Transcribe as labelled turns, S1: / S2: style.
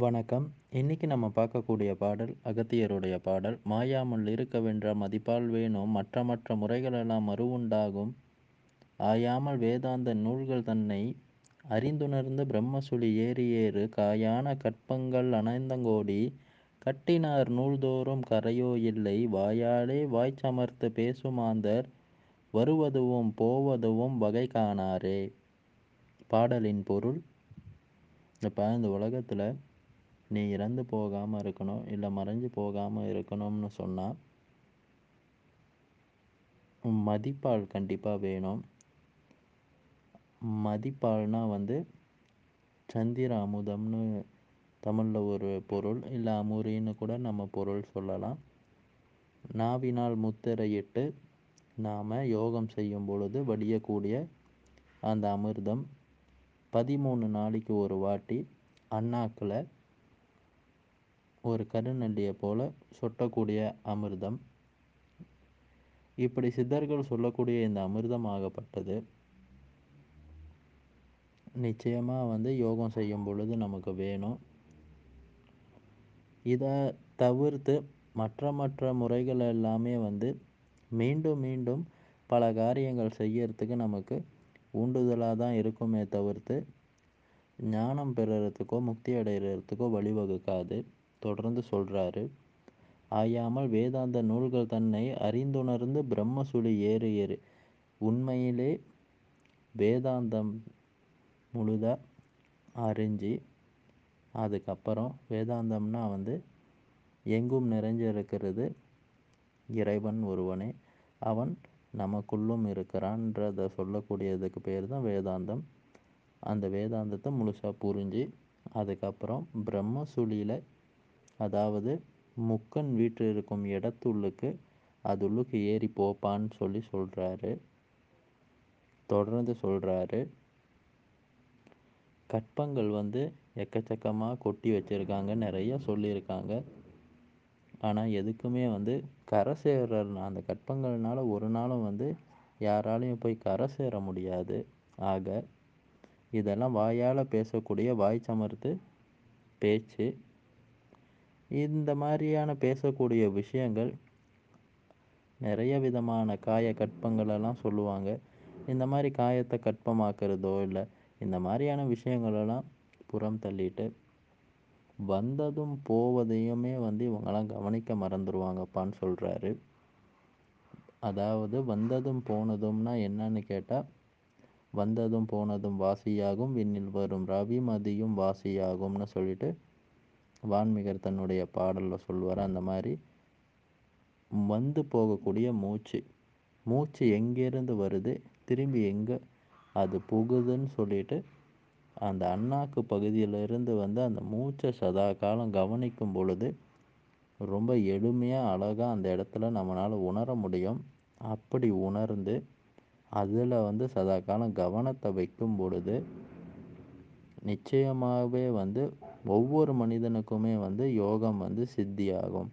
S1: வணக்கம். இன்னைக்கு நம்ம பார்க்கக்கூடிய பாடல் அகத்தியருடைய பாடல் மாயாமல் இருக்க வென்ற மதிப்பால் வேணும் மற்ற மற்ற முறைகளெல்லாம் மறுவுண்டாகும். ஆயாமல் வேதாந்த நூல்கள் தன்னை அறிந்துணர்ந்து பிரம்மசுழி ஏறி ஏறு காயான கற்பங்கள் அனைந்தங்கோடி கட்டினார் நூல்தோறும் கரையோ இல்லை வாயாலே வாய்ச்சமர்த்து பேசுமாந்தர் வருவதுவும் போவதுவும் வகை காணாரே. பாடலின் பொருள் இப்போ இந்த உலகத்தில் நீ இறந்து போகாமல் இருக்கணும் இல்லை மறைஞ்சு போகாமல் இருக்கணும்னு சொன்னால் மதிப்பால் கண்டிப்பாக வேணும். மதிப்பால்னால் வந்து சந்திர அமுதம்னு தமிழில் ஒரு பொருள் இல்லை அமுரின்னு கூட நம்ம பொருள் சொல்லலாம். நாவினால் முத்திரையிட்டு நாம் யோகம் செய்யும் பொழுது வடியக்கூடிய அந்த அமிர்தம் பதிமூணு நாளைக்கு ஒரு வாட்டி அண்ணாக்கில் ஒரு கருநெல்லியை போல் சொட்டக்கூடிய அமிர்தம். இப்படி சித்தர்கள் சொல்லக்கூடிய இந்த அமிர்தம் ஆகப்பட்டது. நிச்சயமாக வந்து யோகம் செய்யும் பொழுது நமக்கு வேணும். இதை தவிர்த்து மற்ற மற்ற முறைகள் எல்லாமே வந்து மீண்டும் மீண்டும் பல காரியங்கள் செய்யறதுக்கு நமக்கு ஊண்டுதலாக தான் இருக்குமே தவிர்த்து ஞானம் பெறுறதுக்கோ முக்தி அடைகிறதுக்கோ வழிவகுக்காது. தொடர்ந்து சொல்கிறாரு ஆயாமல் வேதாந்த நூல்கள் தன்னை அறிந்துணர்ந்து பிரம்மசுழி ஏறு ஏறு. உண்மையிலே வேதாந்தம் முழுதாக அறிஞ்சு அதுக்கப்புறம் வேதாந்தம்னா வந்து எங்கும் நிறைஞ்சிருக்கிறது. இறைவன் ஒருவனே அவன் நமக்குள்ளும் இருக்கிறான்றத சொல்லக்கூடியதுக்கு பேர் தான் வேதாந்தம். அந்த வேதாந்தத்தை முழுசாக புரிஞ்சு அதுக்கப்புறம் பிரம்மசுழியில் அதாவது முக்கன் வீட்டு இருக்கும் இடத்துள்ளுக்கு அதுள்ளுக்கு ஏறி போப்பான்னு சொல்லி சொல்கிறாரு தொடர்ந்து சொல்கிறாரு கற்பங்கள் வந்து எக்கச்சக்கமாக கொட்டி வச்சுருக்காங்க நிறைய சொல்லியிருக்காங்க. ஆனால் எதுக்குமே வந்து கரை சேர்ற அந்த கற்பங்கள்னால ஒரு நாளும் வந்து யாராலையும் போய் கரை சேர முடியாது. ஆக இதெல்லாம் வாயால் பேசக்கூடிய வாய் சமர்த்து பேச்சு இந்த மாதிரியான பேசக்கூடிய விஷயங்கள் நிறைய விதமான காய கற்பங்களெல்லாம் சொல்லுவாங்க. இந்த மாதிரி காயத்தை கற்பமாக்குறதோ இல்லை இந்த மாதிரியான விஷயங்களெல்லாம் புறம் தள்ளிட்டு வந்ததும் போவதையுமே வந்து இவங்கெல்லாம் கவனிக்க மறந்துடுவாங்கப்பான்னு சொல்கிறாரு அதாவது வந்ததும் போனதும்னா என்னன்னு கேட்டால் வந்ததும் போனதும் வாசியாகும் விண்ணில் வரும் ரவி மதியும் வாசியாகும்னு சொல்லிட்டு வான்மிகர் தன்னுடைய பாடலில் சொல்லுவார் அந்த மாதிரி வந்து போகக்கூடிய மூச்சு மூச்சு எங்கேருந்து வருது திரும்பி எங்கே அது புகுதுன்னு சொல்லிட்டு அந்த அண்ணாக்கு பகுதியிலிருந்து வந்து அந்த மூச்சை சதா காலம் கவனிக்கும் பொழுது ரொம்ப எளிமையாக அழகாக அந்த இடத்துல நம்மளால் உணர முடியும். அப்படி உணர்ந்து அதில் வந்து சதா காலம் கவனத்தை வைக்கும் பொழுது நிச்சயமாகவே வந்து ஒவ்வொரு மனிதனுக்குமே வந்து யோகம் வந்து சித்தியாகும்.